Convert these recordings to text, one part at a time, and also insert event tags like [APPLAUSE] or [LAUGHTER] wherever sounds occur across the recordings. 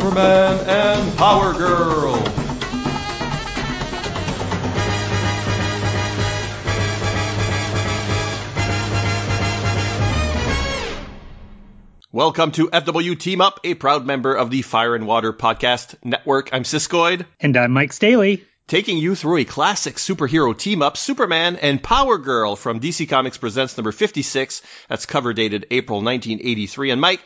Superman and Power Girl. Welcome to FW Team Up, a proud member of the Fire and Water Podcast Network. I'm Siskoid. And I'm Mike Staley. Taking you through a classic superhero team up, Superman and Power Girl from DC Comics Presents number 56. That's cover dated April 1983. And Mike,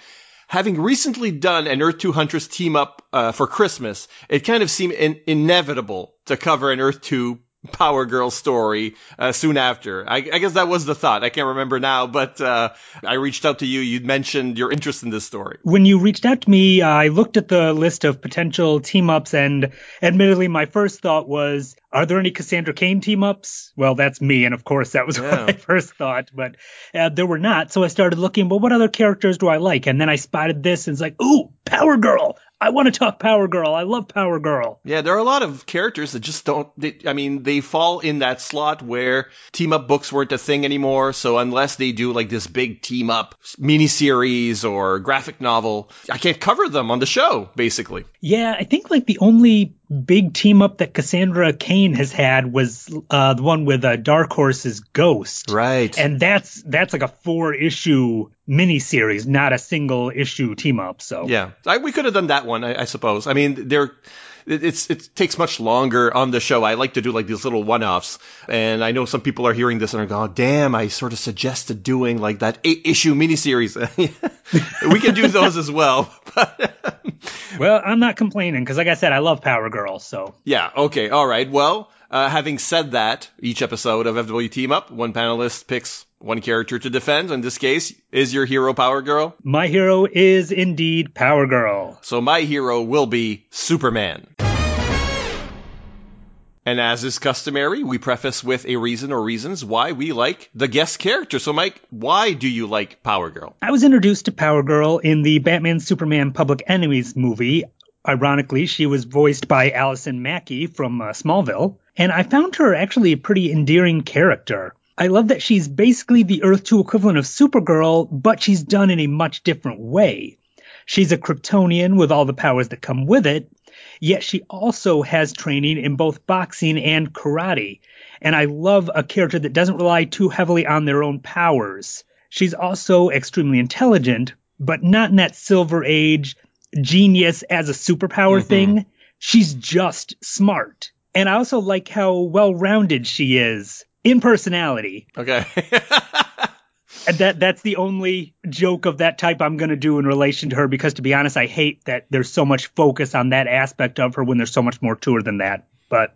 having recently done an Earth 2 Huntress team up uh, for Christmas, it kind of seemed in- inevitable to cover an Earth 2 Power Girl story uh, soon after. I, I, guess that was the thought. I can't remember now, but uh, I reached out to you. You'd mentioned your interest in this story. When you reached out to me, I looked at the list of potential team ups, and admittedly, my first thought was, are there any Cassandra Cain team ups? Well, that's me, and of course, that was [LAUGHS] yeah. what I first thought, but uh, there were not. So I started looking, well, what other characters do I like? And then I spotted this, and it's like, ooh, Power Girl. I want to talk Power Girl. I love Power Girl. Yeah, there are a lot of characters that just don't. They, I mean, they fall in that slot where team up books weren't a thing anymore. So unless they do like this big team up miniseries or graphic novel, I can't cover them on the show, basically. Yeah, I think like the only big team up that Cassandra Cain has had was uh, the one with uh, Dark Horse's Ghost. Right. And that's that's like a four issue miniseries, not a single issue team up. So yeah, I, we could have done that one, I, I suppose. I mean, they're it's it takes much longer on the show. I like to do like these little one-offs, and I know some people are hearing this and are going, oh, "Damn!" I sort of suggested doing like that eight-issue miniseries. [LAUGHS] we can do those as well. [LAUGHS] well, I'm not complaining because, like I said, I love Power Girl. So yeah, okay, all right. Well, uh, having said that, each episode of FW Team Up, one panelist picks one character to defend. In this case, is your hero Power Girl? My hero is indeed Power Girl. So my hero will be Superman. And as is customary, we preface with a reason or reasons why we like the guest character. So, Mike, why do you like Power Girl? I was introduced to Power Girl in the Batman Superman Public Enemies movie. Ironically, she was voiced by Allison Mackey from uh, Smallville and I found her actually a pretty endearing character. I love that she's basically the Earth 2 equivalent of Supergirl, but she's done in a much different way. She's a Kryptonian with all the powers that come with it, yet she also has training in both boxing and karate. And I love a character that doesn't rely too heavily on their own powers. She's also extremely intelligent, but not in that Silver Age genius as a superpower mm-hmm. thing. She's just smart. And I also like how well rounded she is in personality. Okay. [LAUGHS] and that that's the only joke of that type I'm going to do in relation to her because to be honest I hate that there's so much focus on that aspect of her when there's so much more to her than that. But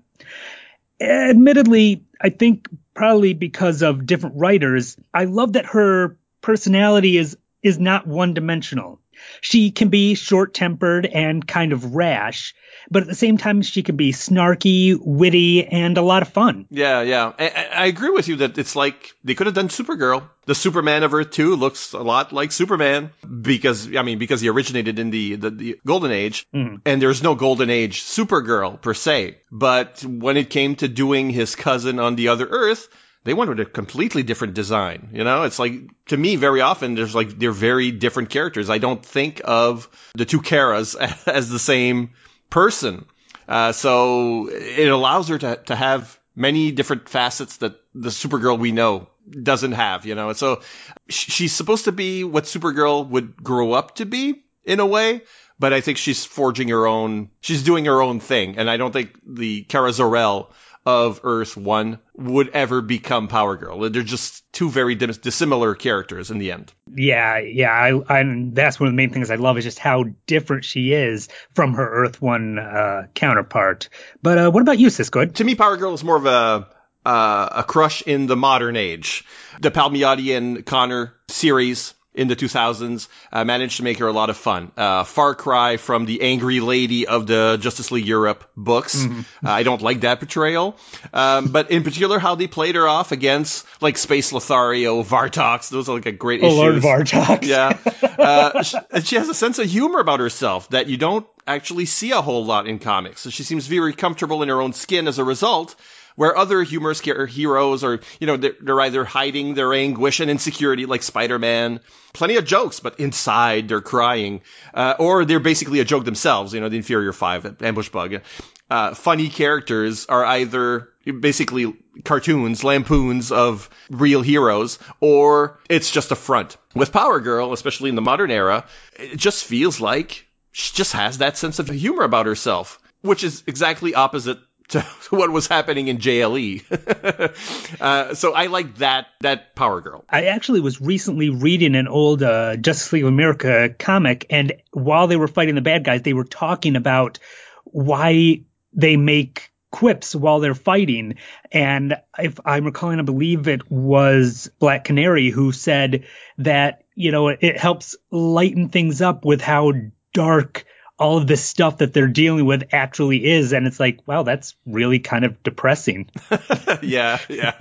admittedly, I think probably because of different writers, I love that her personality is is not one dimensional. She can be short tempered and kind of rash, but at the same time, she can be snarky, witty, and a lot of fun. Yeah, yeah. I, I agree with you that it's like they could have done Supergirl. The Superman of Earth 2 looks a lot like Superman because, I mean, because he originated in the, the, the Golden Age mm. and there's no Golden Age Supergirl per se. But when it came to doing his cousin on the other Earth, they wanted a completely different design. You know, it's like to me very often there's like they're very different characters. I don't think of the two Karas [LAUGHS] as the same person. Uh, so it allows her to to have many different facets that the Supergirl we know doesn't have. You know, so she's supposed to be what Supergirl would grow up to be in a way. But I think she's forging her own, she's doing her own thing. And I don't think the Kara Zor-El of Earth 1 would ever become Power Girl. They're just two very dissimilar characters in the end. Yeah, yeah. I, I, that's one of the main things I love is just how different she is from her Earth 1 uh, counterpart. But uh, what about you, Siskoid? To me, Power Girl is more of a uh, a crush in the modern age. The Palmiotti and Conner series in the 2000s uh, managed to make her a lot of fun. Uh, Far Cry from the angry lady of the Justice League Europe books. Mm-hmm. Uh, I don't like that portrayal. Um, but in particular, how they played her off against like Space Lothario, Vartox. Those are like a great oh. Lord Vartox. Yeah. [LAUGHS] Uh, she, she has a sense of humor about herself that you don't actually see a whole lot in comics. So she seems very comfortable in her own skin as a result where other humorous heroes are, you know, they're, they're either hiding their anguish and insecurity like Spider-Man, plenty of jokes, but inside they're crying, uh, or they're basically a joke themselves, you know, the Inferior Five, Ambush Bug. Uh, funny characters are either basically cartoons, lampoons of real heroes, or it's just a front. With Power Girl, especially in the modern era, it just feels like she just has that sense of humor about herself, which is exactly opposite to [LAUGHS] what was happening in JLE. [LAUGHS] uh, so I like that that Power Girl. I actually was recently reading an old uh, Justice League of America comic, and while they were fighting the bad guys, they were talking about why they make quips while they're fighting. And if I'm recalling, I believe it was Black Canary who said that, you know, it helps lighten things up with how dark all of this stuff that they're dealing with actually is. And it's like, wow, that's really kind of depressing. [LAUGHS] yeah, yeah.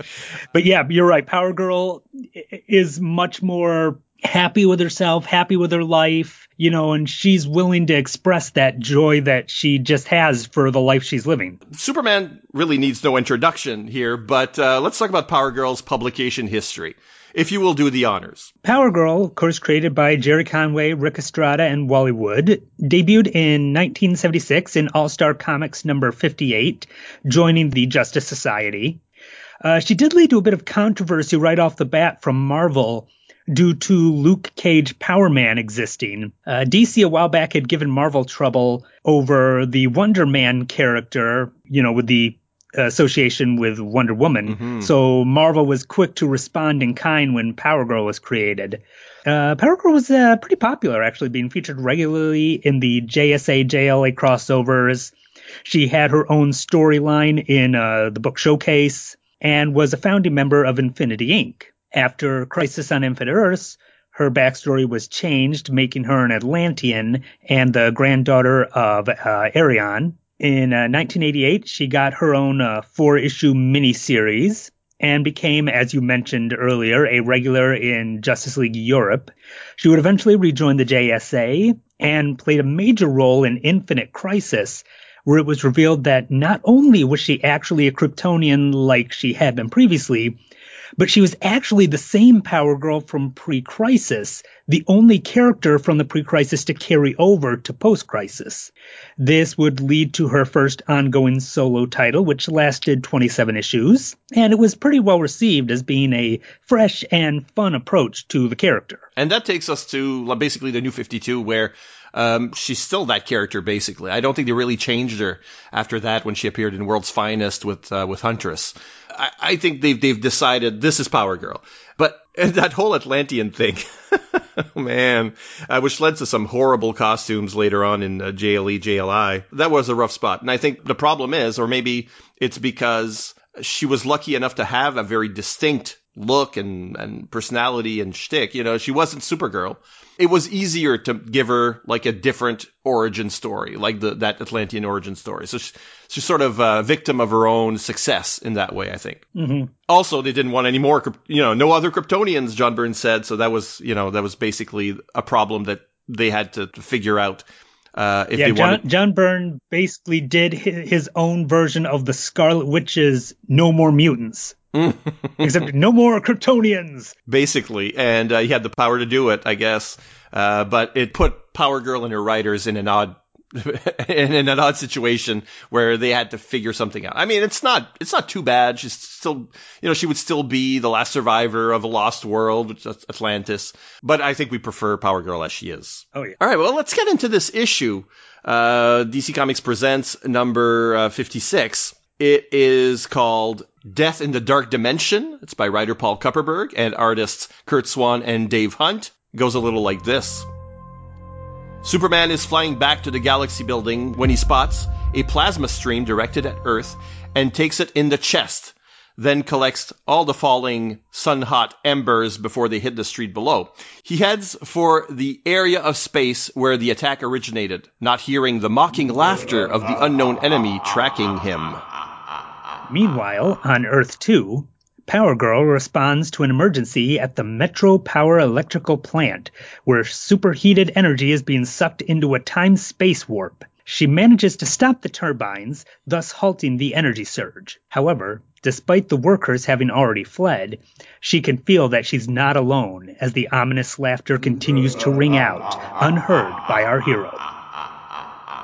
but yeah, you're right. Power Girl is much more happy with herself, happy with her life, you know, and she's willing to express that joy that she just has for the life she's living. Superman really needs no introduction here, but uh, let's talk about Power Girl's publication history if you will do the honors. Power Girl, of course, created by Gerry Conway, Ric Estrada, and Wally Wood, debuted in 1976 in All Star Comics number 58, joining the Justice Society. Uh, she did lead to a bit of controversy right off the bat from Marvel due to Luke Cage Power Man existing. Uh, DC a while back had given Marvel trouble over the Wonder Man character, you know, with the association with Wonder Woman. Mm-hmm. So Marvel was quick to respond in kind when Power Girl was created. Uh, Power Girl was uh, pretty popular, actually, being featured regularly in the JSA JLA crossovers. She had her own storyline in uh, the book Showcase and was a founding member of Infinity Inc. After Crisis on Infinite Earths, her backstory was changed, making her an Atlantean and the granddaughter of uh, Arion. In uh, 1988, she got her own uh, four issue miniseries and became, as you mentioned earlier, a regular in Justice League Europe. She would eventually rejoin the JSA and played a major role in Infinite Crisis, where it was revealed that not only was she actually a Kryptonian like she had been previously, but she was actually the same Power Girl from pre Crisis, the only character from the pre Crisis to carry over to post Crisis. This would lead to her first ongoing solo title, which lasted 27 issues, and it was pretty well received as being a fresh and fun approach to the character. And that takes us to basically the new 52, where um, she's still that character basically. I don't think they really changed her after that when she appeared in World's Finest with uh, with Huntress. I, I think they've they've decided this is Power Girl. But [LAUGHS] that whole Atlantean thing, [LAUGHS] oh, man, uh, which led to some horrible costumes later on in uh, JLE, JLI. That was a rough spot. And I think the problem is, or maybe it's because she was lucky enough to have a very distinct look and, and personality and shtick. You know, she wasn't Supergirl it was easier to give her like a different origin story, like the that Atlantean origin story. So she, she's sort of a victim of her own success in that way, I think. Mm-hmm. Also, they didn't want any more, you know, no other Kryptonians. John Byrne said so. That was, you know, that was basically a problem that they had to, to figure out. Uh, yeah, John, wanted... John Byrne basically did his own version of the Scarlet Witch's "No More Mutants." [LAUGHS] Except no more Kryptonians. Basically, and uh, he had the power to do it, I guess. Uh, but it put Power Girl and her writers in an odd [LAUGHS] in an odd situation where they had to figure something out. I mean, it's not it's not too bad. She's still, you know, she would still be the last survivor of a lost world, which is Atlantis. But I think we prefer Power Girl as she is. Oh yeah. All right. Well, let's get into this issue. Uh, DC Comics presents number uh, 56. It is called Death in the Dark Dimension. It's by writer Paul Kupperberg and artists Curt Swan and Dave Hunt. It goes a little like this. Superman is flying back to the Galaxy building when he spots a plasma stream directed at Earth and takes it in the chest, then collects all the falling sun hot embers before they hit the street below. He heads for the area of space where the attack originated, not hearing the mocking laughter of the unknown enemy tracking him. Meanwhile, on Earth 2, Power Girl responds to an emergency at the Metro Power Electrical Plant, where superheated energy is being sucked into a time space warp. She manages to stop the turbines, thus halting the energy surge. However, Despite the workers having already fled, she can feel that she's not alone as the ominous laughter continues to ring out, unheard by our hero.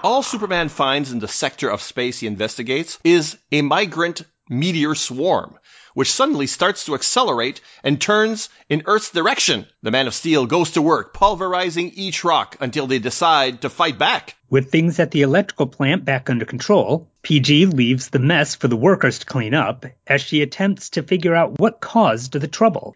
All Superman finds in the sector of space he investigates is a migrant meteor swarm which suddenly starts to accelerate and turns in Earth's direction. The Man of Steel goes to work, pulverizing each rock until they decide to fight back. With things at the electrical plant back under control, PG leaves the mess for the workers to clean up as she attempts to figure out what caused the trouble.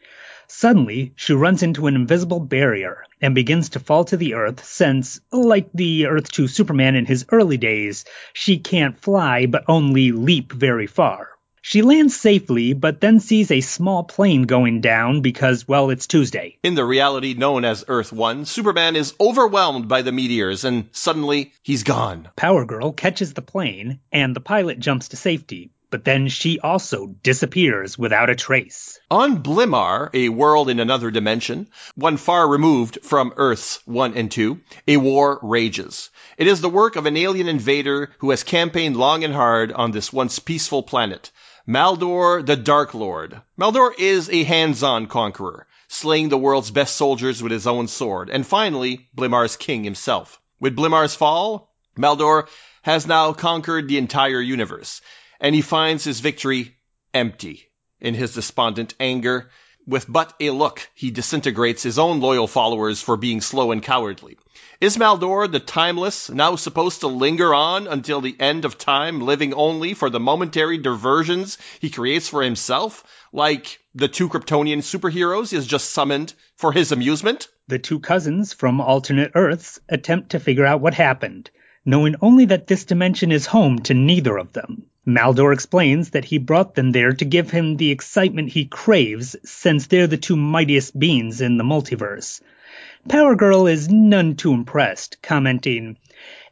Suddenly, she runs into an invisible barrier and begins to fall to the earth since, like the Earth 2 Superman in his early days, she can't fly but only leap very far. She lands safely, but then sees a small plane going down because, well, it's Tuesday. In the reality known as Earth 1, Superman is overwhelmed by the meteors and suddenly he's gone. Power Girl catches the plane and the pilot jumps to safety, but then she also disappears without a trace. On Blimar, a world in another dimension, one far removed from Earths 1 and 2, a war rages. It is the work of an alien invader who has campaigned long and hard on this once peaceful planet. Maldor the Dark Lord. Maldor is a hands-on conqueror, slaying the world's best soldiers with his own sword, and finally, Blimar's king himself. With Blimar's fall, Maldor has now conquered the entire universe, and he finds his victory empty. In his despondent anger, with but a look, he disintegrates his own loyal followers for being slow and cowardly. Is Maldor the timeless now supposed to linger on until the end of time, living only for the momentary diversions he creates for himself, like the two Kryptonian superheroes he has just summoned for his amusement? The two cousins from alternate Earths attempt to figure out what happened, knowing only that this dimension is home to neither of them. Maldor explains that he brought them there to give him the excitement he craves, since they're the two mightiest beings in the multiverse. Power Girl is none too impressed, commenting,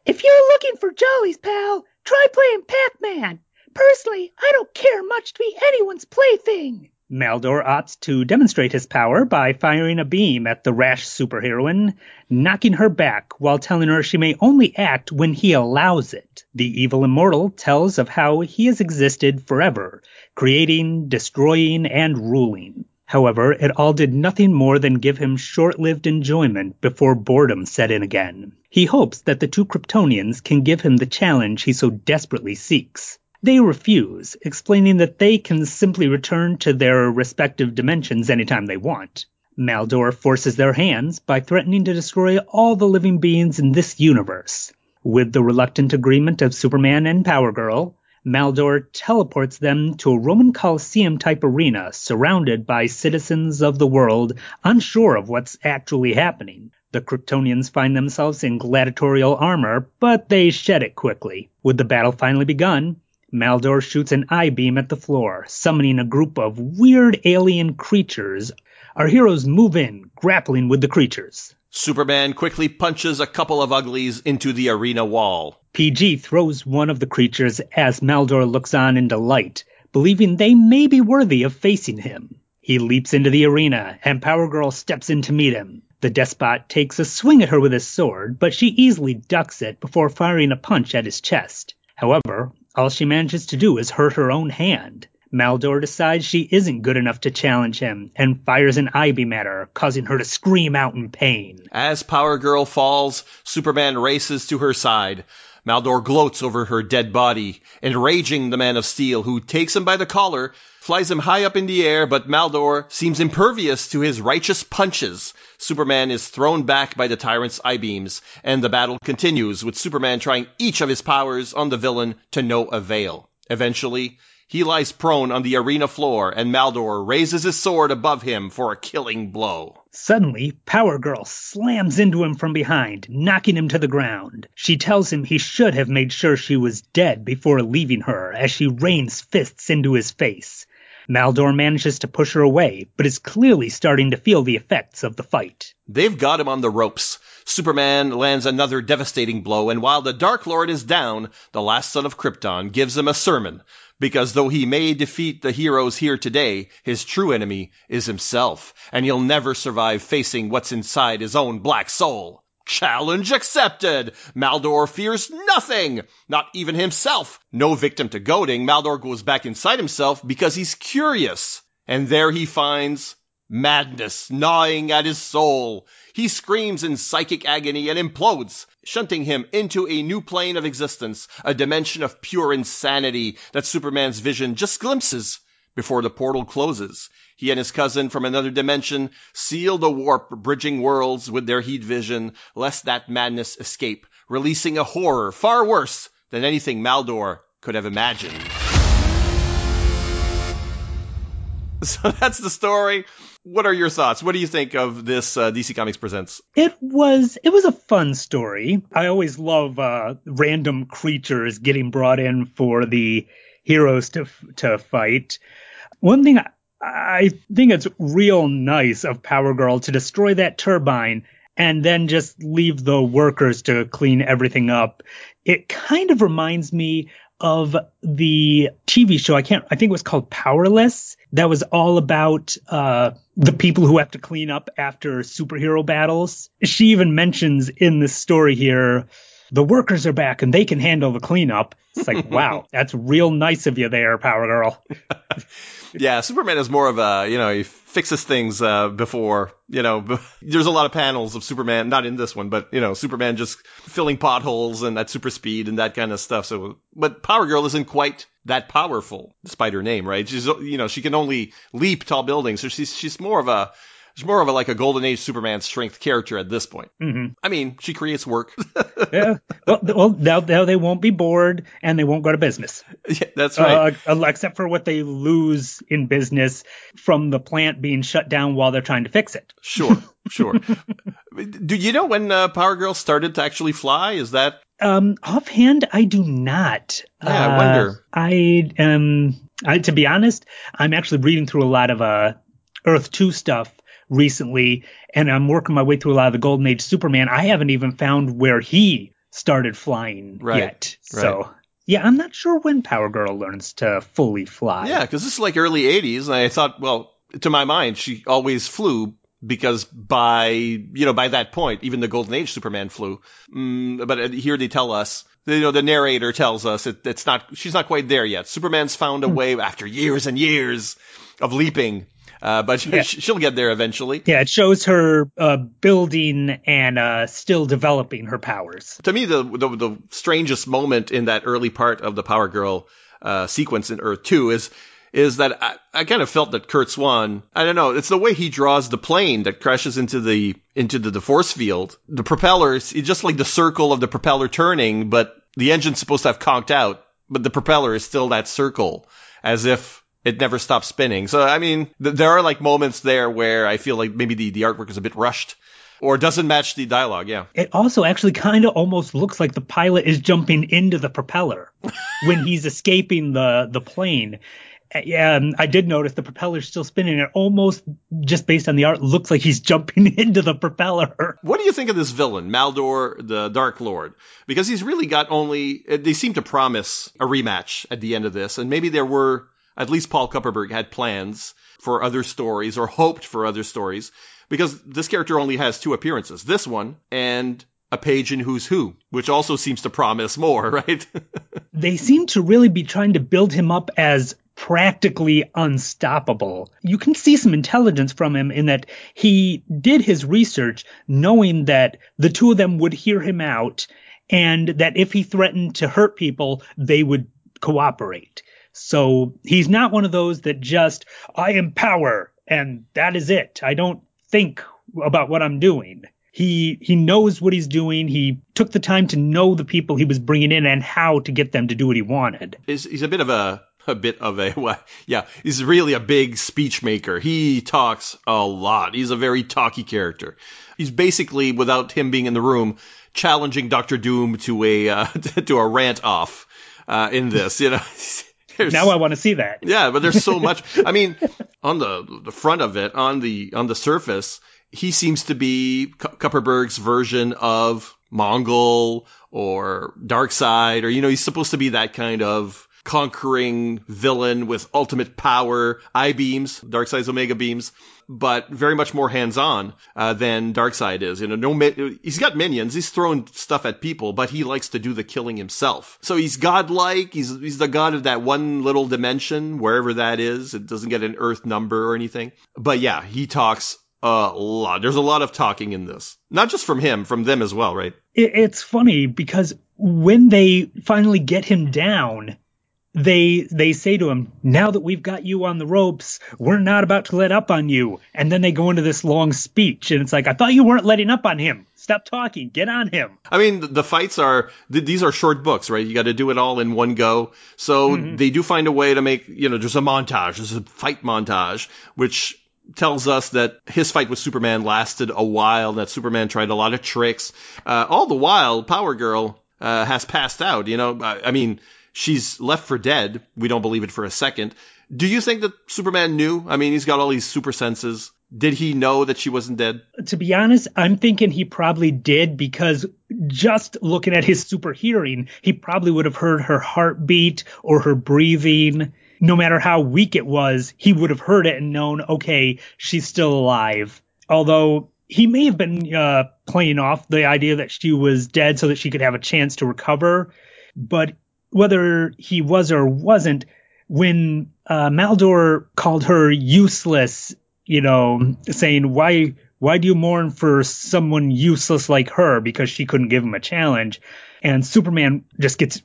If you're looking for jollies, pal, try playing Pac-Man. Personally, I don't care much to be anyone's plaything. Maldor opts to demonstrate his power by firing a beam at the rash superheroine, knocking her back while telling her she may only act when he allows it. The evil immortal tells of how he has existed forever, creating, destroying, and ruling. However, it all did nothing more than give him short-lived enjoyment before boredom set in again. He hopes that the two Kryptonians can give him the challenge he so desperately seeks. They refuse, explaining that they can simply return to their respective dimensions anytime they want. Maldor forces their hands by threatening to destroy all the living beings in this universe. With the reluctant agreement of Superman and Power Girl, Maldor teleports them to a Roman Colosseum type arena surrounded by citizens of the world unsure of what's actually happening. The Kryptonians find themselves in gladiatorial armor, but they shed it quickly. With the battle finally begun, Maldor shoots an eye beam at the floor, summoning a group of weird alien creatures. Our heroes move in, grappling with the creatures. Superman quickly punches a couple of uglies into the arena wall. PG throws one of the creatures as Maldor looks on in delight, believing they may be worthy of facing him. He leaps into the arena, and Power Girl steps in to meet him. The despot takes a swing at her with his sword, but she easily ducks it before firing a punch at his chest. However, all she manages to do is hurt her own hand. Maldor decides she isn't good enough to challenge him and fires an eye beam at her, causing her to scream out in pain. As Power Girl falls, Superman races to her side. Maldor gloats over her dead body, enraging the Man of Steel, who takes him by the collar, flies him high up in the air, but Maldor seems impervious to his righteous punches. Superman is thrown back by the tyrant's eye beams, and the battle continues, with Superman trying each of his powers on the villain to no avail. Eventually, he lies prone on the arena floor, and Maldor raises his sword above him for a killing blow. Suddenly, Power Girl slams into him from behind, knocking him to the ground. She tells him he should have made sure she was dead before leaving her as she rains fists into his face. Maldor manages to push her away, but is clearly starting to feel the effects of the fight. They've got him on the ropes. Superman lands another devastating blow, and while the Dark Lord is down, the last son of Krypton gives him a sermon, because though he may defeat the heroes here today, his true enemy is himself, and he'll never survive facing what's inside his own black soul. Challenge accepted. Maldor fears nothing, not even himself. No victim to goading, Maldor goes back inside himself because he's curious. And there he finds madness gnawing at his soul. He screams in psychic agony and implodes, shunting him into a new plane of existence, a dimension of pure insanity that Superman's vision just glimpses before the portal closes. He and his cousin from another dimension seal the warp bridging worlds with their heat vision, lest that madness escape, releasing a horror far worse than anything Maldor could have imagined. [LAUGHS] So that's the story. What are your thoughts? What do you think of this uh, DC Comics Presents? It was it was a fun story. I always love uh, random creatures getting brought in for the heroes to to fight. One thing I, I think it's real nice of Power Girl to destroy that turbine and then just leave the workers to clean everything up. It kind of reminds me of the TV show. I can't, I think it was called Powerless. That was all about, uh, the people who have to clean up after superhero battles. She even mentions in this story here, the workers are back and they can handle the cleanup. It's like, [LAUGHS] wow, that's real nice of you there, Power Girl. [LAUGHS] yeah, Superman is more of a, you know, he fixes things uh, before, you know, there's a lot of panels of Superman, not in this one, but, you know, Superman just filling potholes and at super speed and that kind of stuff. So, but Power Girl isn't quite that powerful, despite her name, right? She's, you know, she can only leap tall buildings. So she's, she's more of a, She's more of a like a golden age Superman strength character at this point. Mm-hmm. I mean, she creates work. [LAUGHS] yeah. Well, well now, now, they won't be bored and they won't go to business. [LAUGHS] Yeah, that's right. Uh, except for what they lose in business from the plant being shut down while they're trying to fix it. [LAUGHS] Sure, sure. do you know when uh, Power Girl started to actually fly? Is that um, offhand, I do not. Yeah, uh, I wonder. I um, I, to be honest, I'm actually reading through a lot of uh, Earth Two stuff recently, and I'm working my way through a lot of the Golden Age Superman. I haven't even found where he started flying right. yet. So. Yeah, I'm not sure when Power Girl learns to fully fly. Yeah, because this is like early 80s, and I thought, well, to my mind, she always flew because by you know by that point, even the Golden Age Superman flew. Mm, but here they tell us, you know, the narrator tells us it, it's not she's not quite there yet. Superman's found a hmm. way after years and years of leaping uh, but yeah. she'll get there eventually. Yeah, it shows her uh, building and uh, still developing her powers. To me, the, the, the strangest moment in that early part of the Power Girl uh, sequence in Earth Two is is that I, I kind of felt that Curt Swan, I don't know, it's the way he draws the plane that crashes into the into the, the force field. The propellers, it's just like the circle of the propeller turning, but the engine's supposed to have conked out, but the propeller is still that circle, as if it never stops spinning. So, I mean, th- there are like moments there where I feel like maybe the, the artwork is a bit rushed or doesn't match the dialogue. Yeah. It also actually kind of almost looks like the pilot is jumping into the propeller [LAUGHS] when he's escaping the, the plane. Yeah, um, I did notice the propeller's still spinning. It almost, just based on the art, looks like he's [LAUGHS] jumping into the propeller. What do you think of this villain, Maldor, the Dark Lord? Because he's really got only. They seem to promise a rematch at the end of this, and maybe there were at least Paul Kupperberg had plans for other stories or hoped for other stories because this character only has two appearances. This one and a page in Who's Who, which also seems to promise more, [LAUGHS] right? they seem to really be trying to build him up as practically unstoppable. You can see some intelligence from him in that he did his research knowing that the two of them would hear him out and that if he threatened to hurt people, they would cooperate. So he's not one of those that just, I am power and that is it. I don't think about what I'm doing. He he knows what he's doing. He took the time to know the people he was bringing in and how to get them to do what he wanted. He's, he's a bit of a a bit of a well, [LAUGHS] yeah. He's really a big speech maker. He talks a lot. He's a very talky character. He's basically, without him being in the room, challenging Doctor Doom to a uh, [LAUGHS] to a rant off uh, in this. You know, [LAUGHS] there's, now I want to see that. Yeah, but there's so much. I mean, on the the front of it, on the on the surface, he seems to be Kupperberg's version of Mongul or Darkseid, or you know, he's supposed to be that kind of conquering villain with ultimate power, eye beams, Darkseid's Omega beams, but very much more hands-on uh, than Darkseid is. You know, no, he's got minions, he's throwing stuff at people, but he likes to do the killing himself. So he's godlike. He's he's the god of that one little dimension, wherever that is. It doesn't get an Earth number or anything. But yeah, he talks a lot. There's a lot of talking in this, not just from him, from them as well, right? It's funny because when they finally get him down, they they say to him, "Now that we've got you on the ropes, we're not about to let up on you." And then they go into this long speech, and it's like, "I thought you weren't letting up on him. Stop talking. Get on him." I mean, the fights are these are short books, right? You got to do it all in one go. So mm-hmm. they do find a way to make you know there's a montage, there's a fight montage, which tells us that his fight with Superman lasted a while, that Superman tried a lot of tricks. Uh, all the while, Power Girl uh, has passed out. You know, I, I mean she's left for dead. We don't believe it for a second. Do you think that Superman knew? I mean, he's got all these super senses. Did he know that she wasn't dead? To be honest, I'm thinking he probably did because just looking at his super hearing, he probably would have heard her heartbeat or her breathing. No matter how weak it was, he would have heard it and known, okay, she's still alive. Although he may have been uh, playing off the idea that she was dead so that she could have a chance to recover. But whether he was or wasn't, when uh, Maldor called her useless, you know, saying why why do you mourn for someone useless like her? Because she couldn't give him a challenge, and Superman just gets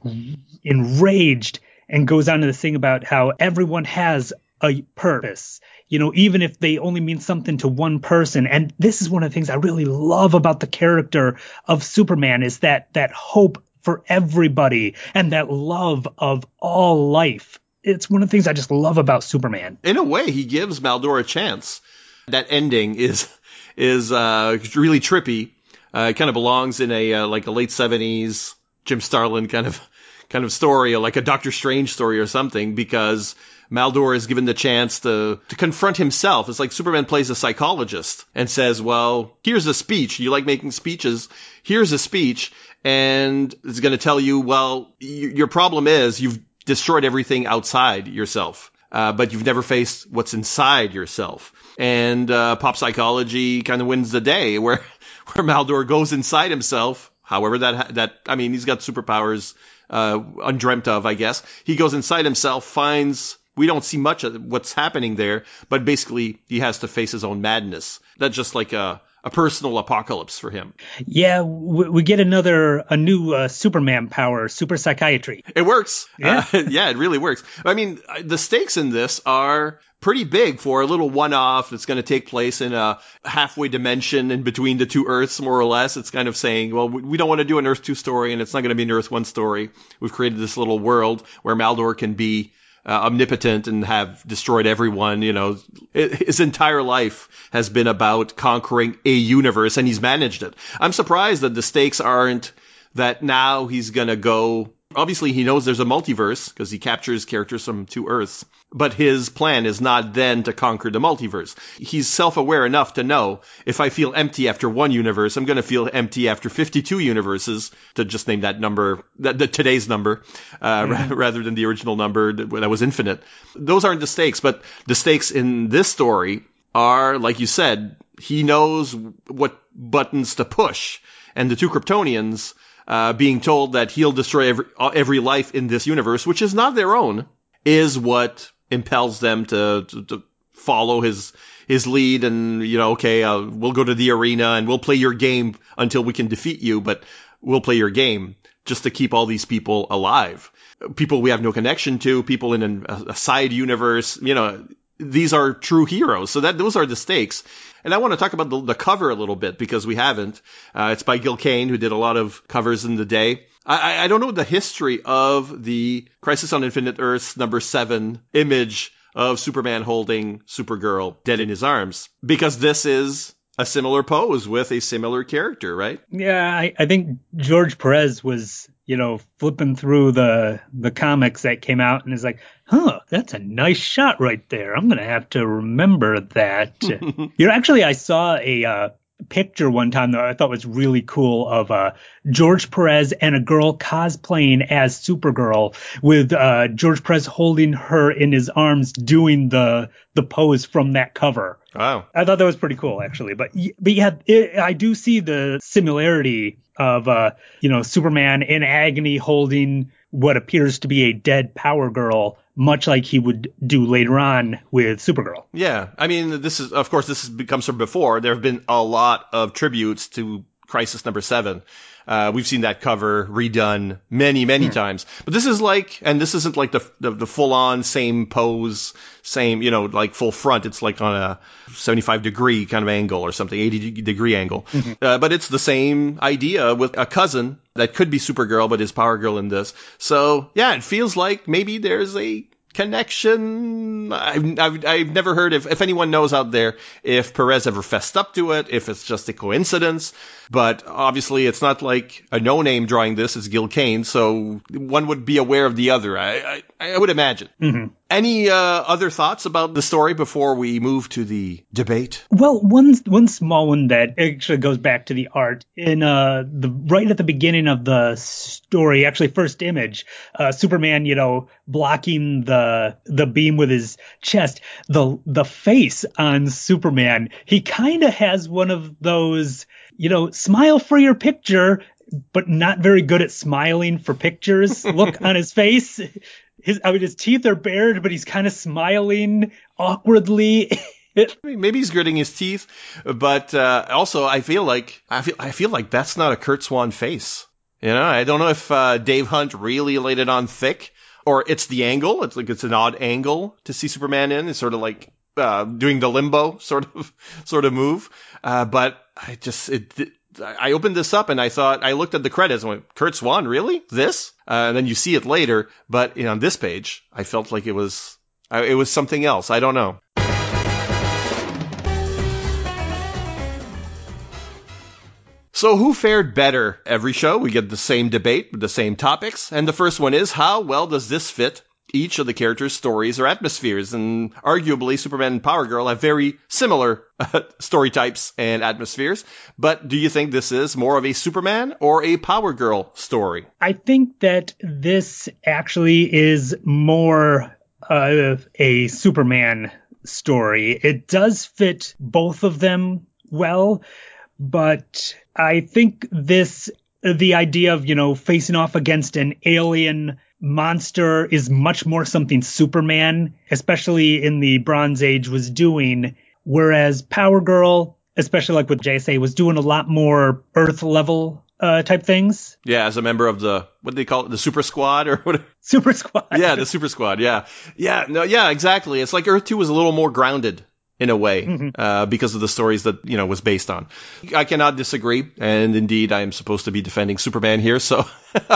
enraged and goes on to the thing about how everyone has a purpose. You know, even if they only mean something to one person. And this is one of the things I really love about the character of Superman is that that hope for everybody and that love of all life. It's one of the things I just love about Superman. In a way, he gives Maldor a chance. That ending is is uh, really trippy. Uh, it kind of belongs in a uh, like a late seventies Jim Starlin kind of kind of story, or like a Doctor Strange story or something, because Maldor is given the chance to, to confront himself. It's like Superman plays a psychologist and says, well, here's a speech. You like making speeches. Here's a speech and it's going to tell you, well, y- your problem is you've destroyed everything outside yourself. Uh, but you've never faced what's inside yourself. And uh, pop psychology kind of wins the day, [LAUGHS] where where Maldor goes inside himself. However, that that I mean, he's got superpowers uh, undreamt of, I guess. He goes inside himself, finds we don't see much of what's happening there, but basically he has to face his own madness. That's just like a a personal apocalypse for him. Yeah, we, we get another a new uh, Superman power, super psychiatry. It works. Yeah, uh, [LAUGHS] yeah, it really works. I mean, the stakes in this are pretty big for a little one-off that's going to take place in a halfway dimension in between the two Earths, more or less. It's kind of saying, well, we don't want to do an Earth two story, and it's not going to be an Earth one story. We've created this little world where Maldor can be uh, omnipotent and have destroyed everyone. You know, his entire life has been about conquering a universe, and he's managed it. I'm surprised that the stakes aren't that now he's gonna go Obviously, he knows there's a multiverse because he captures characters from two Earths, but his plan is not then to conquer the multiverse. He's self-aware enough to know if I feel empty after one universe, I'm going to feel empty after 52 universes, to just name that number, that, the, today's number, uh, mm-hmm. rather than the original number that, that was infinite. Those aren't the stakes, but the stakes in this story are, like you said, he knows what buttons to push. And the two Kryptonians uh, being told that he'll destroy every, uh, every life in this universe, which is not their own, is what impels them to, to, to follow his his lead and you know okay uh, we'll go to the arena and we'll play your game until we can defeat you but we'll play your game just to keep all these people alive. People we have no connection to people in an, a side universe you know these are true heroes so that those are the stakes and I want to talk about the, the cover a little bit because we haven't. Uh, it's by Gil Kane, who did a lot of covers in the day. I, I don't know the history of the Crisis on Infinite Earths number seven image of Superman holding Supergirl dead in his arms because this is a similar pose with a similar character, right? Yeah, I, I think George Perez was, you know, flipping through the the comics that came out and is like, huh, that's a nice shot right there. I'm gonna have to remember that. [LAUGHS] you know, actually, I saw a uh, picture one time that I thought was really cool of uh, George Perez and a girl cosplaying as Supergirl with uh, George Perez holding her in his arms doing the the pose from that cover. Wow. I thought that was pretty cool actually. But but yeah, it, I do see the similarity of uh, you know Superman in agony holding what appears to be a dead Power Girl much like he would do later on with Supergirl. Yeah, I mean, this is of course this comes from before. There have been a lot of tributes to Crisis Number Seven. Uh, we've seen that cover redone many, many hmm. times. But this is like, and this isn't like the, the, the full on same pose, same, you know, like full front. It's like on a 75 degree kind of angle or something, 80 degree angle. Mm-hmm. Uh, but it's the same idea with a cousin that could be Supergirl, but is Power Girl in this. So yeah, it feels like maybe there's a connection. I've, I've, I've, never heard if, if anyone knows out there if Perez ever fessed up to it, if it's just a coincidence. But obviously, it's not like a no name drawing this, it's Gil Kane, so one would be aware of the other, I, I, I would imagine. Mm-hmm. Any uh, other thoughts about the story before we move to the debate? Well, one one small one that actually goes back to the art in uh the right at the beginning of the story, actually first image, uh, Superman, you know, blocking the the beam with his chest. The the face on Superman, he kind of has one of those, you know, smile for your picture but not very good at smiling for pictures [LAUGHS] look on his face his I mean his teeth are bared, but he's kind of smiling awkwardly. [LAUGHS] Maybe he's gritting his teeth, but uh, also I feel like I feel I feel like that's not a Curt Swan face. You know, I don't know if uh, Dave Hunt really laid it on thick, or it's the angle. It's like it's an odd angle to see Superman in. It's sort of like uh, doing the limbo sort of [LAUGHS] sort of move. Uh, but I just it, it I opened this up and I thought I looked at the credits and went, Curt Swan, really? This? Uh, and then you see it later, but you know, on this page, I felt like it was it was something else. I don't know. So who fared better? Every show we get the same debate with the same topics, and the first one is how well does this fit each of the characters' stories or atmospheres, and arguably Superman and Power Girl have very similar uh, [LAUGHS] story types and atmospheres. But do you think this is more of a Superman or a Power Girl story? I think that this actually is more of a Superman story. It does fit both of them well, but I think this the idea of, you know, facing off against an alien monster is much more something Superman, especially in the Bronze Age, was doing. Whereas Power Girl, especially like with JSA, was doing a lot more Earth level uh, type things. Yeah, as a member of the what do they call it, the Super Squad or what? Super Squad. Yeah, the Super Squad. Yeah, yeah, no, yeah, exactly. It's like Earth Two was a little more grounded in a way mm-hmm. uh, because of the stories that you know was based on. I cannot disagree, and indeed I am supposed to be defending Superman here, so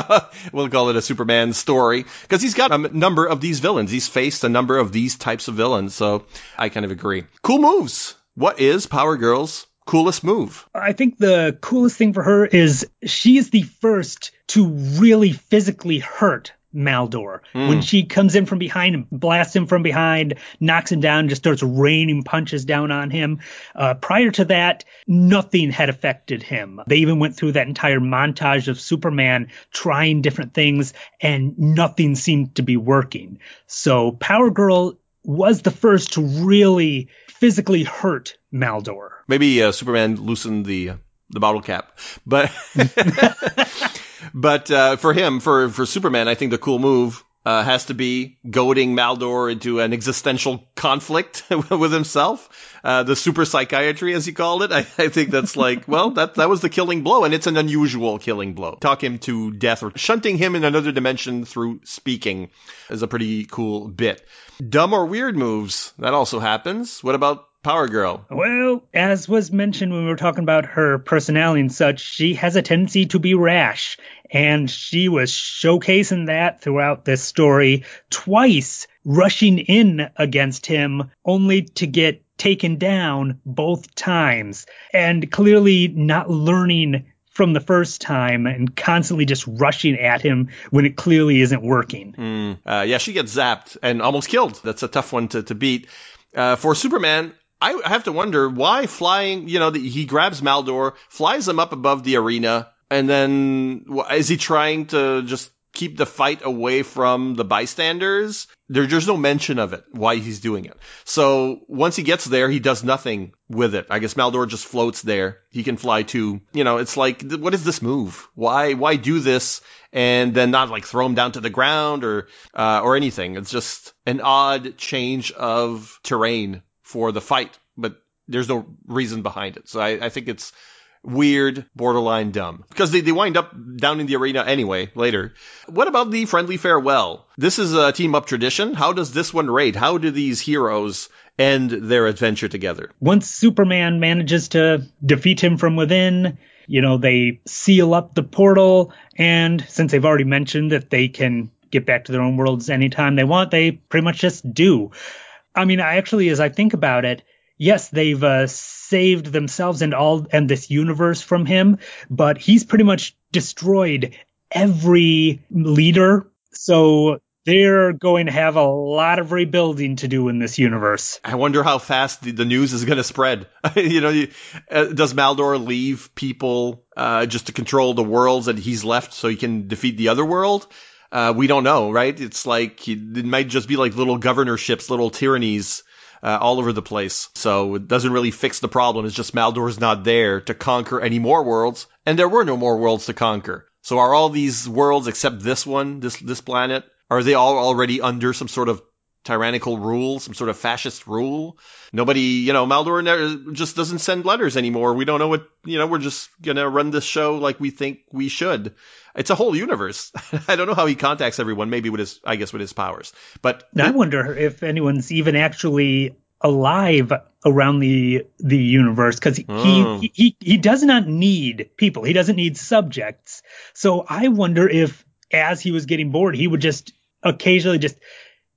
[LAUGHS] we'll call it a Superman story because he's got a number of these villains. He's faced a number of these types of villains, so I kind of agree. Cool moves. What is Power Girl's coolest move? I think the coolest thing for her is she is the first to really physically hurt Maldor. Mm. When she comes in from behind and blasts him from behind, knocks him down, just starts raining punches down on him. Uh, prior to that, nothing had affected him. They even went through that entire montage of Superman trying different things and nothing seemed to be working. So Power Girl was the first to really physically hurt Maldor. Maybe uh, Superman loosened the the bottle cap, but [LAUGHS] [LAUGHS] But uh, for him, for for Superman, I think the cool move uh, has to be goading Maldor into an existential conflict [LAUGHS] with himself. Uh, the super psychiatry, as he called it. [LAUGHS] I, I think that's like, well, that that was the killing blow, and it's an unusual killing blow. Talk him to death or shunting him in another dimension through speaking is a pretty cool bit. Dumb or weird moves that also happens. What about Power Girl? Well, as was mentioned when we were talking about her personality and such, she has a tendency to be rash. And she was showcasing that throughout this story, twice rushing in against him, only to get taken down both times. And clearly not learning from the first time and constantly just rushing at him when it clearly isn't working. Mm. Uh, yeah, she gets zapped and almost killed. That's a tough one to, to beat. Uh, for Superman, I have to wonder why flying, you know, the, he grabs Maldor, flies him up above the arena, and then is he trying to just keep the fight away from the bystanders. There, there's no mention of it, why he's doing it. So once he gets there, he does nothing with it. I guess Maldor just floats there. He can fly too. You know, it's like, what is this move? Why, why do this and then not like throw him down to the ground or, uh, or anything? It's just an odd change of terrain for the fight, but there's no reason behind it. So I, I think it's, weird, borderline dumb. Because they, they wind up down in the arena anyway, later. What about the friendly farewell? This is a team up tradition. How does this one rate? How do these heroes end their adventure together? Once Superman manages to defeat him from within, you know, they seal up the portal, and since they've already mentioned that they can get back to their own worlds anytime they want, they pretty much just do. I mean, I actually, as I think about it, yes, they've uh, saved themselves and all and this universe from him, but he's pretty much destroyed every leader. So they're going to have a lot of rebuilding to do in this universe. I wonder how fast the, the news is going to spread. [LAUGHS] you know, you, uh, does Maldor leave people uh, just to control the worlds that he's left so he can defeat the other world? Uh, we don't know, right? It's like it might just be like little governorships, little tyrannies uh, all over the place. So it doesn't really fix the problem. It's just Maldor's not there to conquer any more worlds, and there were no more worlds to conquer. So are all these worlds except this one, this this planet, are they all already under some sort of tyrannical rule, some sort of fascist rule? Nobody, you know, Maldor just doesn't send letters anymore. We don't know what, you know, we're just gonna run this show like we think we should. It's a whole universe. [LAUGHS] I don't know how he contacts everyone, maybe with his, I guess with his powers. But I wonder if anyone's even actually alive around the the universe because he, oh. he he he does not need people. He doesn't need subjects. So I wonder if as he was getting bored, he would just occasionally just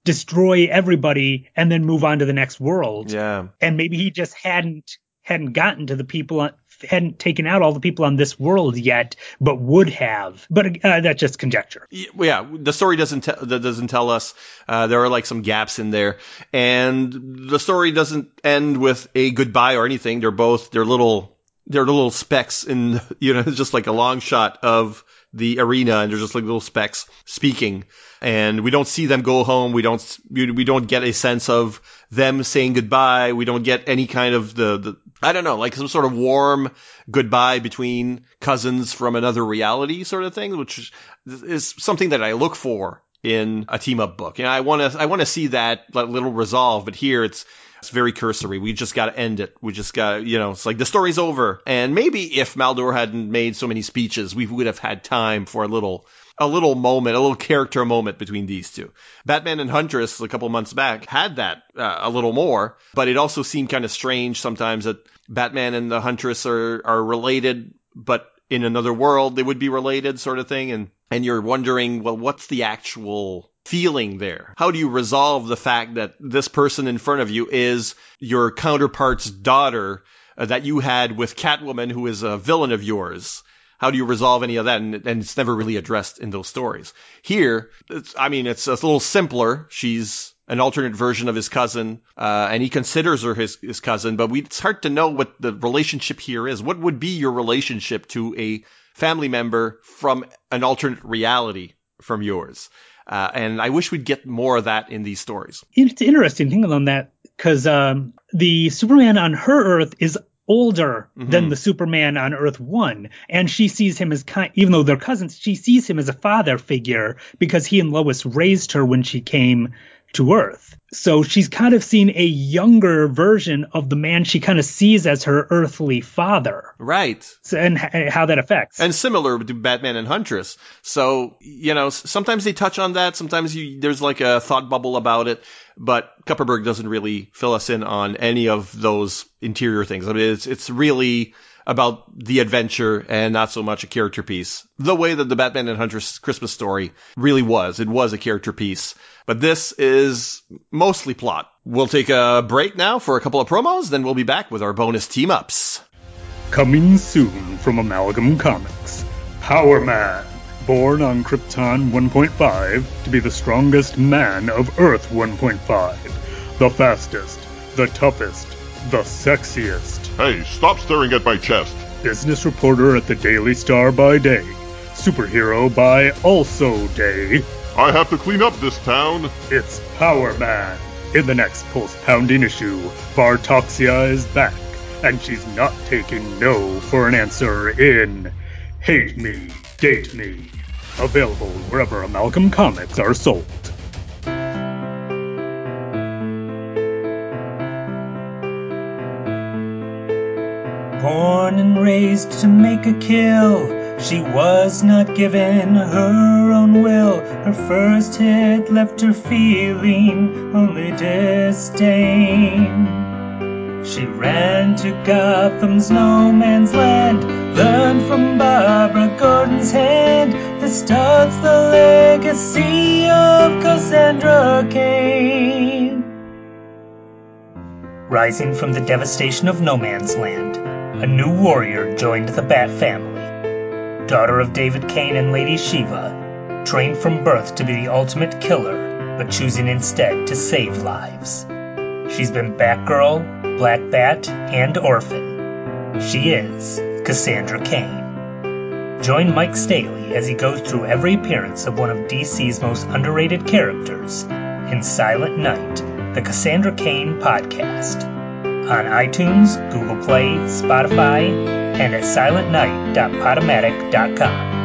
destroy everybody and then move on to the next world. Yeah. And maybe he just hadn't hadn't gotten to the people hadn't taken out all the people on this world yet, but would have. But uh, that's just conjecture. Yeah, the story doesn't te- that doesn't tell us. Uh, there are like some gaps in there, and the story doesn't end with a goodbye or anything. They're both they're little they're little specks in [LAUGHS] you know just like a long shot of the arena and they're just like little specks speaking. And we don't see them go home. We don't we don't get a sense of them saying goodbye. We don't get any kind of the, the I don't know like some sort of warm goodbye between cousins from another reality sort of thing which is something that I look for in a team up book. Know, I want to I want to see that little resolve, but here it's very cursory. We just got to end it. We just got, you know, it's like the story's over. And maybe if Maldor hadn't made so many speeches, we would have had time for a little, a little moment, a little character moment between these two. Batman and Huntress a couple months back had that uh, a little more, but it also seemed kind of strange sometimes that Batman and the Huntress are, are related, but in another world they would be related sort of thing. And, and you're wondering, well, what's the actual feeling there? How do you resolve the fact that this person in front of you is your counterpart's daughter uh, that you had with Catwoman, who is a villain of yours? How do you resolve any of that? And, and it's never really addressed in those stories. Here, I mean, it's a little simpler. She's an alternate version of his cousin, uh, and he considers her his, his cousin, but we, it's hard to know what the relationship here is. What would be your relationship to a family member from an alternate reality from yours? Uh, and I wish we'd get more of that in these stories. It's interesting thinking on that because um, the Superman on her Earth is older mm-hmm. than the Superman on Earth One, and she sees him as kind. Even though they're cousins, she sees him as a father figure because he and Lois raised her when she came to Earth. So she's kind of seen a younger version of the man she kind of sees as her earthly father. Right. So, and h- eh, how that affects. And similar to Batman and Huntress. So, you know, sometimes they touch on that. Sometimes you, there's like a thought bubble about it. But Kupperberg doesn't really fill us in on any of those interior things. I mean, it's, it's really about the adventure and not so much a character piece. The way that the Batman and Huntress Christmas story really was. It was a character piece. But this is mostly plot. We'll take a break now for a couple of promos, then we'll be back with our bonus team ups. Coming soon from Amalgam Comics Power Man. Born on Krypton 1.5 to be the strongest man of Earth 1.5. The fastest, the toughest, the sexiest. Hey, stop staring at my chest. Business reporter at the Daily Star by day. Superhero by also day. I have to clean up this town. It's Power Man. In the next pulse pounding issue, Vartoxia is back, and she's not taking no for an answer in Hate Me, Date Me. Available wherever Amalgam comics are sold. Born and raised to make a kill, she was not given her own will. Her first hit left her feeling only disdain. She ran to Gotham's no man's land, learned from Barbara Gordon's hand that starts the legacy of Cassandra Cain. Rising from the devastation of no man's land, a new warrior joined the Bat family. Daughter of David Cain and Lady Shiva, trained from birth to be the ultimate killer, but choosing instead to save lives. She's been Batgirl, Black Bat, and Orphan. She is Cassandra Cain. Join Mike Staley as he goes through every appearance of one of DC's most underrated characters in Silent Night, the Cassandra Cain podcast on iTunes, Google Play, Spotify, and at silentnight.podomatic.com.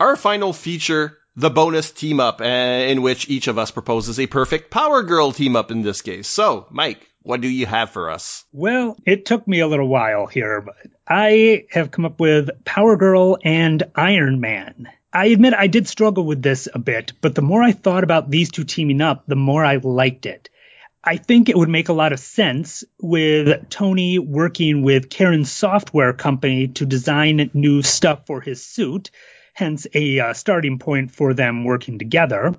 Our final feature, the bonus team up, uh, in which each of us proposes a perfect Power Girl team up in this case. So, Mike, what do you have for us? Well, it took me a little while here, but I have come up with Power Girl and Iron Man. I admit I did struggle with this a bit, but the more I thought about these two teaming up, the more I liked it. I think it would make a lot of sense with Tony working with Karen's software company to design new stuff for his suit, hence a uh, starting point for them working together.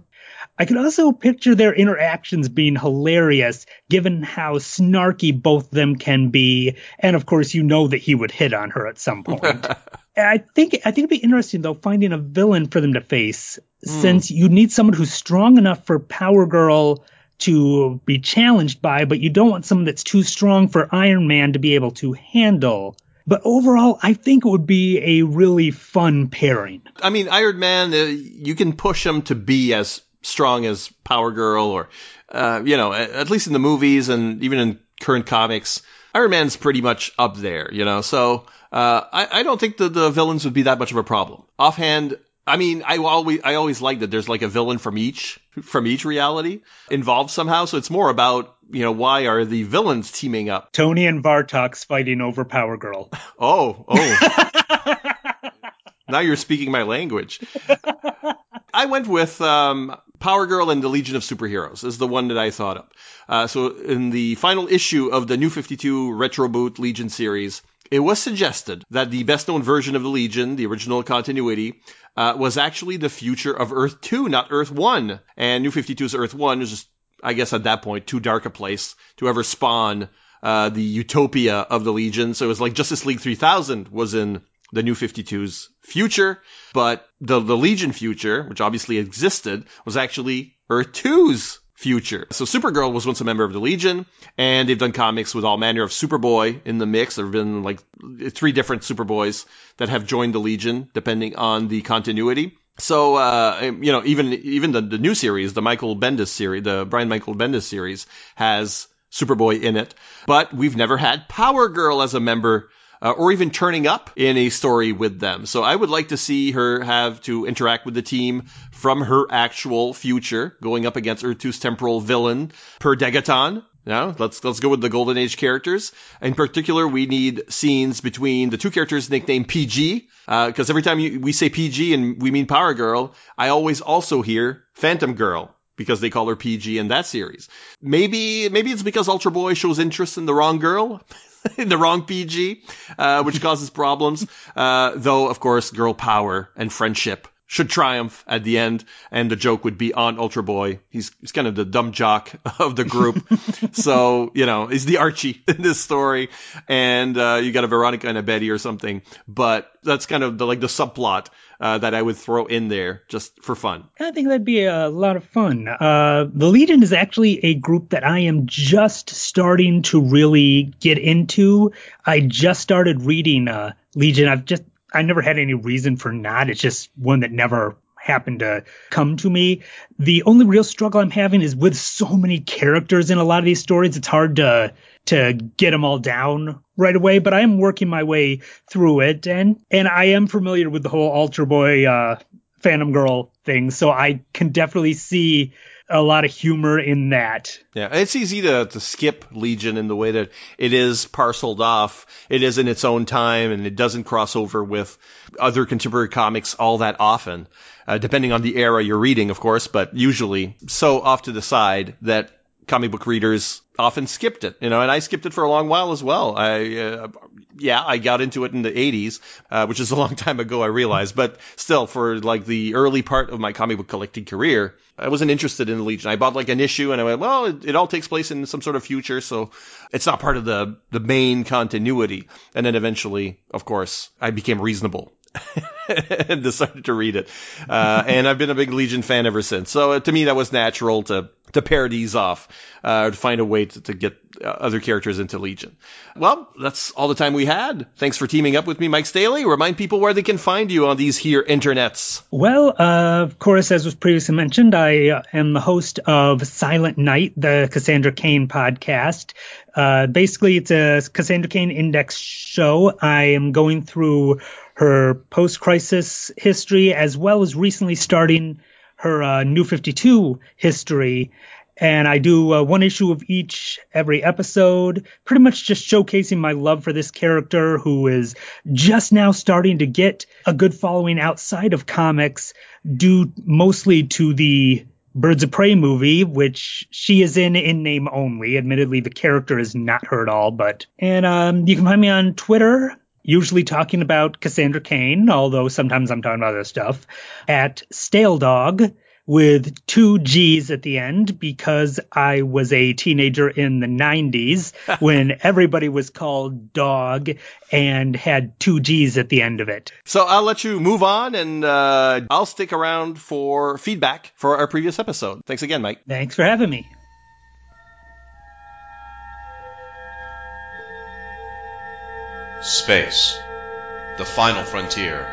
I could also picture their interactions being hilarious given how snarky both of them can be. And of course, you know that he would hit on her at some point. [LAUGHS] I think I think it'd be interesting though finding a villain for them to face, mm. since you need someone who's strong enough for Power Girl to be challenged by, but you don't want someone that's too strong for Iron Man to be able to handle. But overall, I think it would be a really fun pairing. I mean, Iron Man, uh, you can push him to be as strong as Power Girl, or uh, you know, at least in the movies and even in current comics, Iron Man's pretty much up there. You know, so uh, I, I don't think the the villains would be that much of a problem. Offhand, I mean, I always I always like that there's like a villain from each from each reality involved somehow. So it's more about you know why are the villains teaming up? Tony and Vartox fighting over Power Girl. Oh, oh. [LAUGHS] now you're speaking my language. I went with um, Power Girl and the Legion of Superheroes is the one that I thought of. Uh, so in the final issue of the New 52 Retro Boot Legion series, it was suggested that the best known version of the Legion, the original continuity, uh, was actually the future of Earth 2, not Earth 1. And New 52's Earth 1 was just, I guess at that point, too dark a place to ever spawn uh, the utopia of the Legion. So it was like Justice League 3000 was in the New 52's future, but the, the Legion future, which obviously existed, was actually Earth 2's future. So Supergirl was once a member of the Legion, and they've done comics with all manner of Superboy in the mix. There have been like three different Superboys that have joined the Legion, depending on the continuity. So, uh, you know, even even the, the new series, the Michael Bendis series, the Brian Michael Bendis series, has Superboy in it. But we've never had Power Girl as a member uh, or even turning up in a story with them. So I would like to see her have to interact with the team from her actual future, going up against Earth 2's temporal villain, Per Degaton. Now, let's let's go with the Golden Age characters. In particular, we need scenes between the two characters nicknamed PG, because uh, every time you, we say PG and we mean Power Girl, I always also hear Phantom Girl because they call her PG in that series. Maybe maybe it's because Ultra Boy shows interest in the wrong girl. In [LAUGHS] the wrong PG, uh, which causes problems. Uh, though, of course, girl power and friendship should triumph at the end, and the joke would be on Ultra Boy. He's he's kind of the dumb jock [LAUGHS] of the group, [LAUGHS] so you know he's the Archie [LAUGHS] in this story, and uh, you got a Veronica and a Betty or something. But that's kind of the like the subplot uh, that I would throw in there just for fun. I think that'd be a lot of fun. Uh, the Legion is actually a group that I am just starting to really get into. I just started reading uh, Legion. I've just I never had any reason for not. It's just one that never happened to come to me. The only real struggle I'm having is with so many characters in a lot of these stories. It's hard to to get them all down right away, but I am working my way through it and and I am familiar with the whole Ultra Boy uh Phantom Girl thing, so I can definitely see a lot of humor in that. Yeah, it's easy to, to skip Legion in the way that it is parceled off. It is in its own time and it doesn't cross over with other contemporary comics all that often, uh, depending on the era you're reading, of course, but usually so off to the side that comic book readers often skipped it, you know, and I skipped it for a long while as well. I, uh, yeah, I got into it in the 80s, uh, which is a [LAUGHS] long time ago, I realize, but still, for like the early part of my comic book collecting career, I wasn't interested in the Legion. I bought like an issue and I went, well, it, it all takes place in some sort of future, so it's not part of the, the main continuity. And then eventually, of course, I became reasonable [LAUGHS] and [LAUGHS] decided to read it. Uh, and I've been a big Legion fan ever since. So uh, to me, that was natural to to pair these off, uh, to find a way to, to get uh, other characters into Legion. Well, that's all the time we had. Thanks for teaming up with me, Mike Staley. Remind people where they can find you on these here internets. Well, uh, of course, as was previously mentioned, I uh, am the host of Silent Night, the Cassandra Cain podcast. Basically, it's a Cassandra Cain index show. I am going through her post crisis history as well as recently starting her uh, New 52 history. And I do uh, one issue of each every episode, pretty much just showcasing my love for this character who is just now starting to get a good following outside of comics, due mostly to the Birds of Prey movie, which she is in in name only. Admittedly, the character is not her at all, but and um, you can find me on Twitter usually talking about Cassandra Cain, although sometimes I'm talking about other stuff, at Stale Dog with two G's at the end because I was a teenager in the 90s [LAUGHS] when everybody was called dog and had two G's at the end of it. So I'll let you move on and uh, I'll stick around for feedback for our previous episode. Thanks again, Mike. Thanks for having me. Space. The Final Frontier.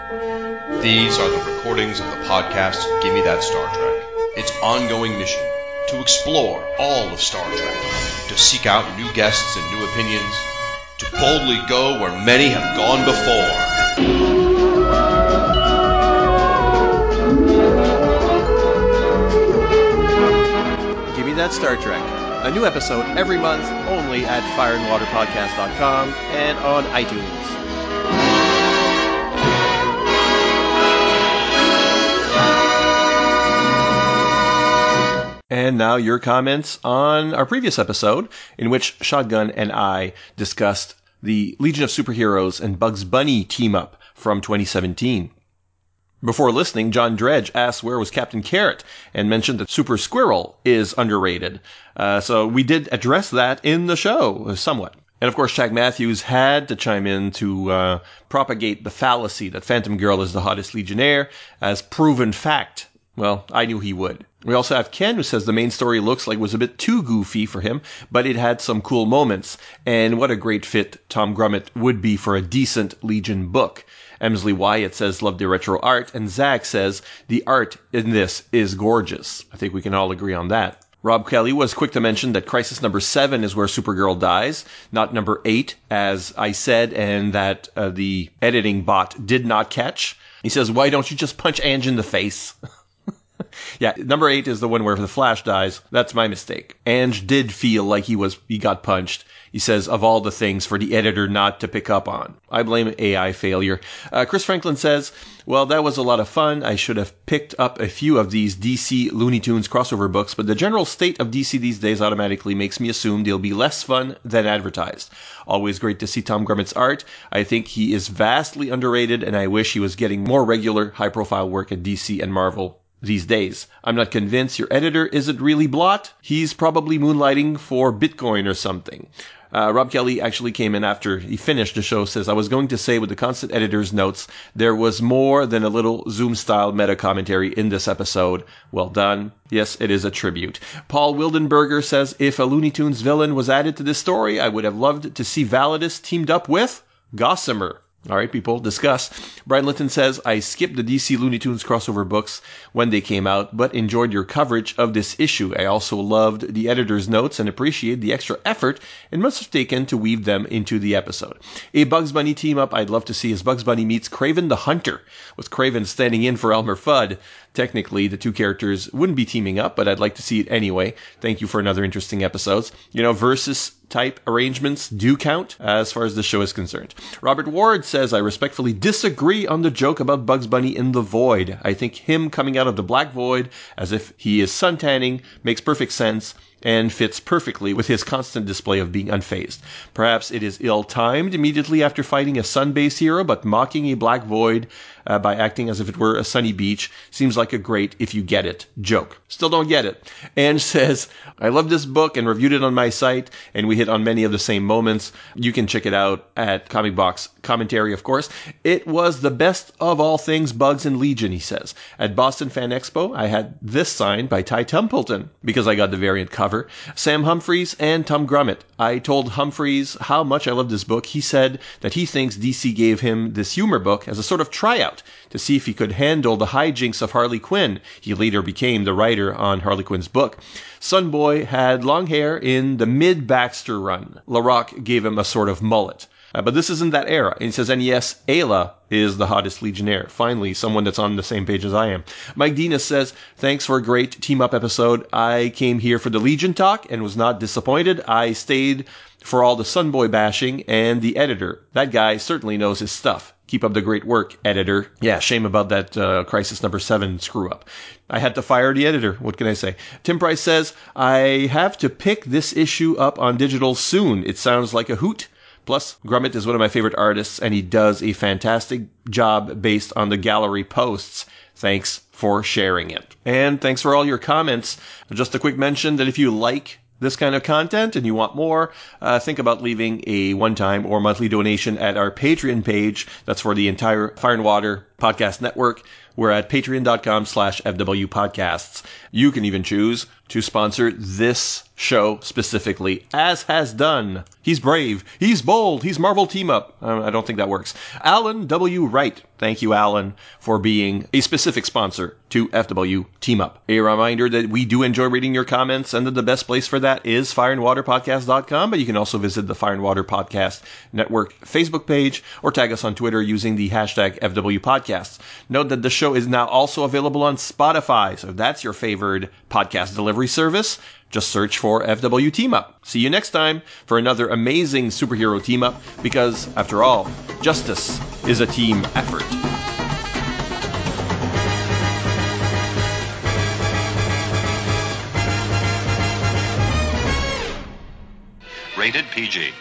These are the recordings of the podcast Give Me That Star Trek. Its ongoing mission to explore all of Star Trek, to seek out new guests and new opinions, to boldly go where many have gone before. Give Me That Star Trek. A new episode every month only at fireandwaterpodcast.com and on iTunes. And now your comments on our previous episode, in which Shotgun and I discussed the Legion of Superheroes and Bugs Bunny team up from 2017. Before listening, John Dredge asked where was Captain Carrot and mentioned that Super Squirrel is underrated. Uh, so we did address that in the show somewhat. And of course, Shag Matthews had to chime in to uh, propagate the fallacy that Phantom Girl is the hottest Legionnaire as proven fact. Well, I knew he would. We also have Ken who says the main story looks like was a bit too goofy for him, but it had some cool moments. And what a great fit Tom Grummett would be for a decent Legion book. Emsley Wyatt says, love the retro art. And Zach says, the art in this is gorgeous. I think we can all agree on that. Rob Kelly was quick to mention that crisis number seven is where Supergirl dies, not number eight, as I said, and that uh, the editing bot did not catch. He says, why don't you just punch Ange in the face? [LAUGHS] Yeah, number eight is the one where the Flash dies. That's my mistake. Ange did feel like he was he got punched. He says, of all the things for the editor not to pick up on. I blame AI failure. Uh, Chris Franklin says, well, that was a lot of fun. I should have picked up a few of these DC Looney Tunes crossover books, but the general state of DC these days automatically makes me assume they'll be less fun than advertised. Always great to see Tom Grummett's art. I think he is vastly underrated, and I wish he was getting more regular, high profile work at DC and Marvel these days. I'm not convinced your editor isn't really Blot. He's probably moonlighting for Bitcoin or something. Uh, Rob Kelly actually came in after he finished the show, says, I was going to say with the constant editor's notes, there was more than a little Zoom style meta commentary in this episode. Well done. Yes, it is a tribute. Paul Wildenberger says, if a Looney Tunes villain was added to this story, I would have loved to see Validus teamed up with Gossamer. All right, people, discuss. Brian Linton says, I skipped the DC Looney Tunes crossover books when they came out, but enjoyed your coverage of this issue. I also loved the editor's notes and appreciate the extra effort it must have taken to weave them into the episode. A Bugs Bunny team up I'd love to see is Bugs Bunny meets Kraven the Hunter, with Kraven standing in for Elmer Fudd. Technically, the two characters wouldn't be teaming up, but I'd like to see it anyway. Thank you for another interesting episode. You know, versus type arrangements do count uh, as far as the show is concerned. Robert Ward says, I respectfully disagree on the joke about Bugs Bunny in the void. I think him coming out of the black void as if he is suntanning makes perfect sense and fits perfectly with his constant display of being unfazed. Perhaps it is ill timed immediately after fighting a sun based hero, but mocking a black void uh, by acting as if it were a sunny beach seems like a great, if you get it, joke. Still don't get it. And [LAUGHS] says, I love this book and reviewed it on my site, and we hit on many of the same moments. You can check it out at Comic Box Commentary, of course. It was the best of all things Bugs and Legion, he says. At Boston Fan Expo, I had this signed by Ty Templeton because I got the variant cover, Sam Humphries, and Tom Grummett. I told Humphries how much I loved this book. He said that he thinks DC gave him this humor book as a sort of tryout to see if he could handle the hijinks of Harley Quinn. He later became the writer on Harley Quinn's book. Sunboy had long hair in the mid Baxter run. LaRocque gave him a sort of mullet. Uh, but this isn't that era. And he says, and yes, Ayla is the hottest Legionnaire. Finally, someone that's on the same page as I am. Mike says, thanks for a great team up episode. I came here for the Legion talk and was not disappointed. I stayed for all the Sunboy bashing and the editor. That guy certainly knows his stuff. Keep up the great work, editor. Yeah, shame about that uh, Crisis number seven screw up. I had to fire the editor. What can I say? Tim Price says, I have to pick this issue up on digital soon. It sounds like a hoot. Plus, Grummett is one of my favorite artists, and he does a fantastic job based on the gallery posts. Thanks for sharing it. And thanks for all your comments. Just a quick mention that if you like this kind of content and you want more, uh, think about leaving a one-time or monthly donation at our Patreon page. That's for the entire Fire and Water podcast network. We're at patreon.com slash FW podcasts. You can even choose to sponsor this show specifically, as has done. He's brave. He's bold. He's Marvel Team Up. Uh, I don't think that works. Alan W. Wright. Thank you, Alan, for being a specific sponsor to FW Team Up. A reminder that we do enjoy reading your comments and that the best place for that is fireandwaterpodcast.com, but you can also visit the Fire and Water Podcast Network Facebook page or tag us on Twitter using the hashtag FW Podcasts. Note that the show is now also available on Spotify, so if that's your favored podcast delivery service, just search for FW Team Up. See you next time for another amazing superhero team up because, after all, justice is a team effort. Rated PG.